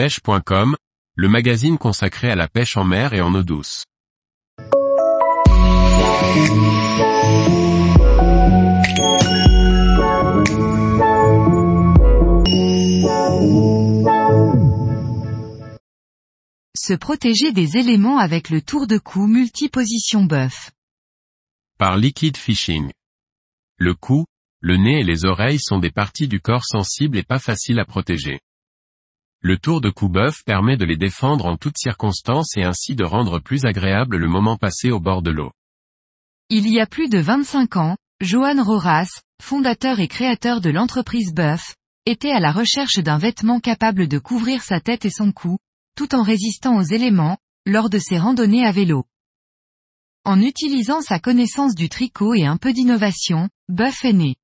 pêche.com, le magazine consacré à la pêche en mer et en eau douce. Se protéger des éléments avec le tour de cou multiposition bœuf. Par Liquid Fishing. Le cou, le nez et les oreilles sont des parties du corps sensibles et pas faciles à protéger. Le tour de cou bœuf permet de les défendre en toutes circonstances et ainsi de rendre plus agréable le moment passé au bord de l'eau. Il y a plus de 25 ans, Johan Roras, fondateur et créateur de l'entreprise Buff, était à la recherche d'un vêtement capable de couvrir sa tête et son cou, tout en résistant aux éléments, lors de ses randonnées à vélo. En utilisant sa connaissance du tricot et un peu d'innovation, Buff est né.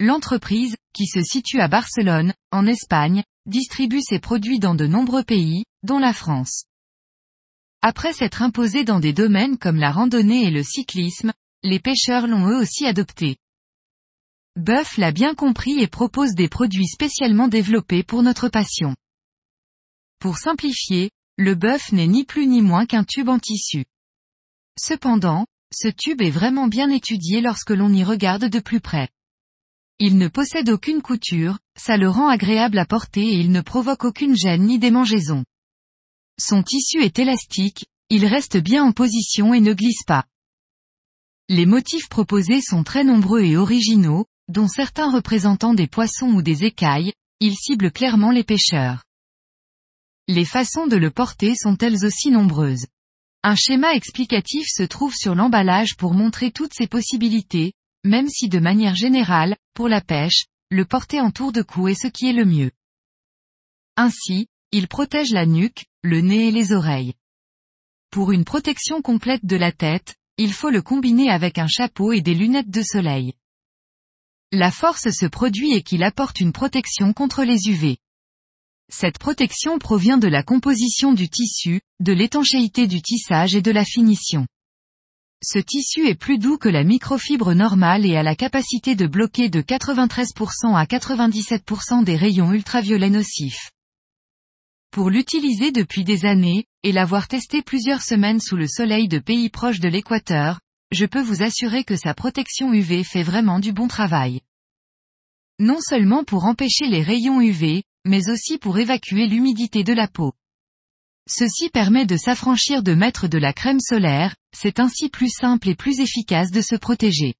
L'entreprise, qui se situe à Barcelone, en Espagne, distribue ses produits dans de nombreux pays, dont la France. Après s'être imposé dans des domaines comme la randonnée et le cyclisme, les pêcheurs l'ont eux aussi adopté. Buff l'a bien compris et propose des produits spécialement développés pour notre passion. Pour simplifier, le bœuf n'est ni plus ni moins qu'un tube en tissu. Cependant, ce tube est vraiment bien étudié lorsque l'on y regarde de plus près. Il ne possède aucune couture, ça le rend agréable à porter et il ne provoque aucune gêne ni démangeaison. Son tissu est élastique, il reste bien en position et ne glisse pas. Les motifs proposés sont très nombreux et originaux, dont certains représentant des poissons ou des écailles, ils ciblent clairement les pêcheurs. Les façons de le porter sont elles aussi nombreuses. Un schéma explicatif se trouve sur l'emballage pour montrer toutes ces possibilités, même si de manière générale, pour la pêche, le porter en tour de cou est ce qui est le mieux. Ainsi, il protège la nuque, le nez et les oreilles. Pour une protection complète de la tête, il faut le combiner avec un chapeau et des lunettes de soleil. La force se produit et qu'il apporte une protection contre les UV. Cette protection provient de la composition du tissu, de l'étanchéité du tissage et de la finition. Ce tissu est plus doux que la microfibre normale et a la capacité de bloquer de 93% à 97% des rayons ultraviolets nocifs. Pour l'utiliser depuis des années, et l'avoir testé plusieurs semaines sous le soleil de pays proches de l'équateur, je peux vous assurer que sa protection UV fait vraiment du bon travail. Non seulement pour empêcher les rayons UV, mais aussi pour évacuer l'humidité de la peau. Ceci permet de s'affranchir de mettre de la crème solaire, c'est ainsi plus simple et plus efficace de se protéger.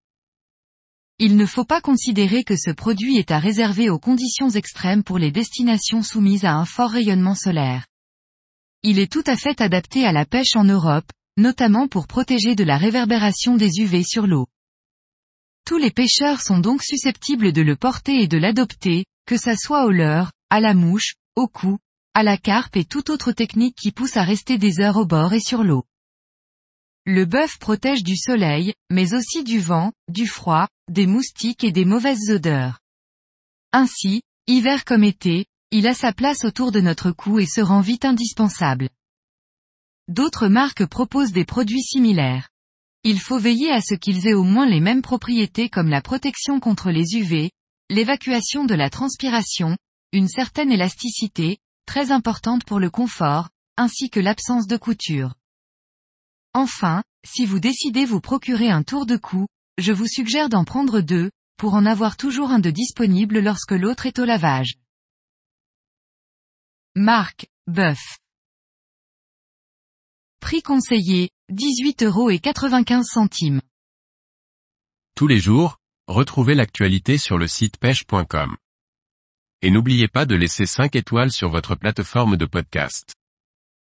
Il ne faut pas considérer que ce produit est à réserver aux conditions extrêmes pour les destinations soumises à un fort rayonnement solaire. Il est tout à fait adapté à la pêche en Europe, notamment pour protéger de la réverbération des UV sur l'eau. Tous les pêcheurs sont donc susceptibles de le porter et de l'adopter, que ça soit au leurre, à la mouche, au cou, à la carpe et toute autre technique qui pousse à rester des heures au bord et sur l'eau. Le bœuf protège du soleil, mais aussi du vent, du froid, des moustiques et des mauvaises odeurs. Ainsi, hiver comme été, il a sa place autour de notre cou et se rend vite indispensable. D'autres marques proposent des produits similaires. Il faut veiller à ce qu'ils aient au moins les mêmes propriétés comme la protection contre les UV, l'évacuation de la transpiration, une certaine élasticité, très importante pour le confort, ainsi que l'absence de couture. Enfin, si vous décidez vous procurer un tour de cou, je vous suggère d'en prendre deux, pour en avoir toujours un de disponible lorsque l'autre est au lavage. Marque, bœuf. Prix conseillé, 18 euros et 95 centimes. Tous les jours, retrouvez l'actualité sur le site pêche.com. Et n'oubliez pas de laisser 5 étoiles sur votre plateforme de podcast.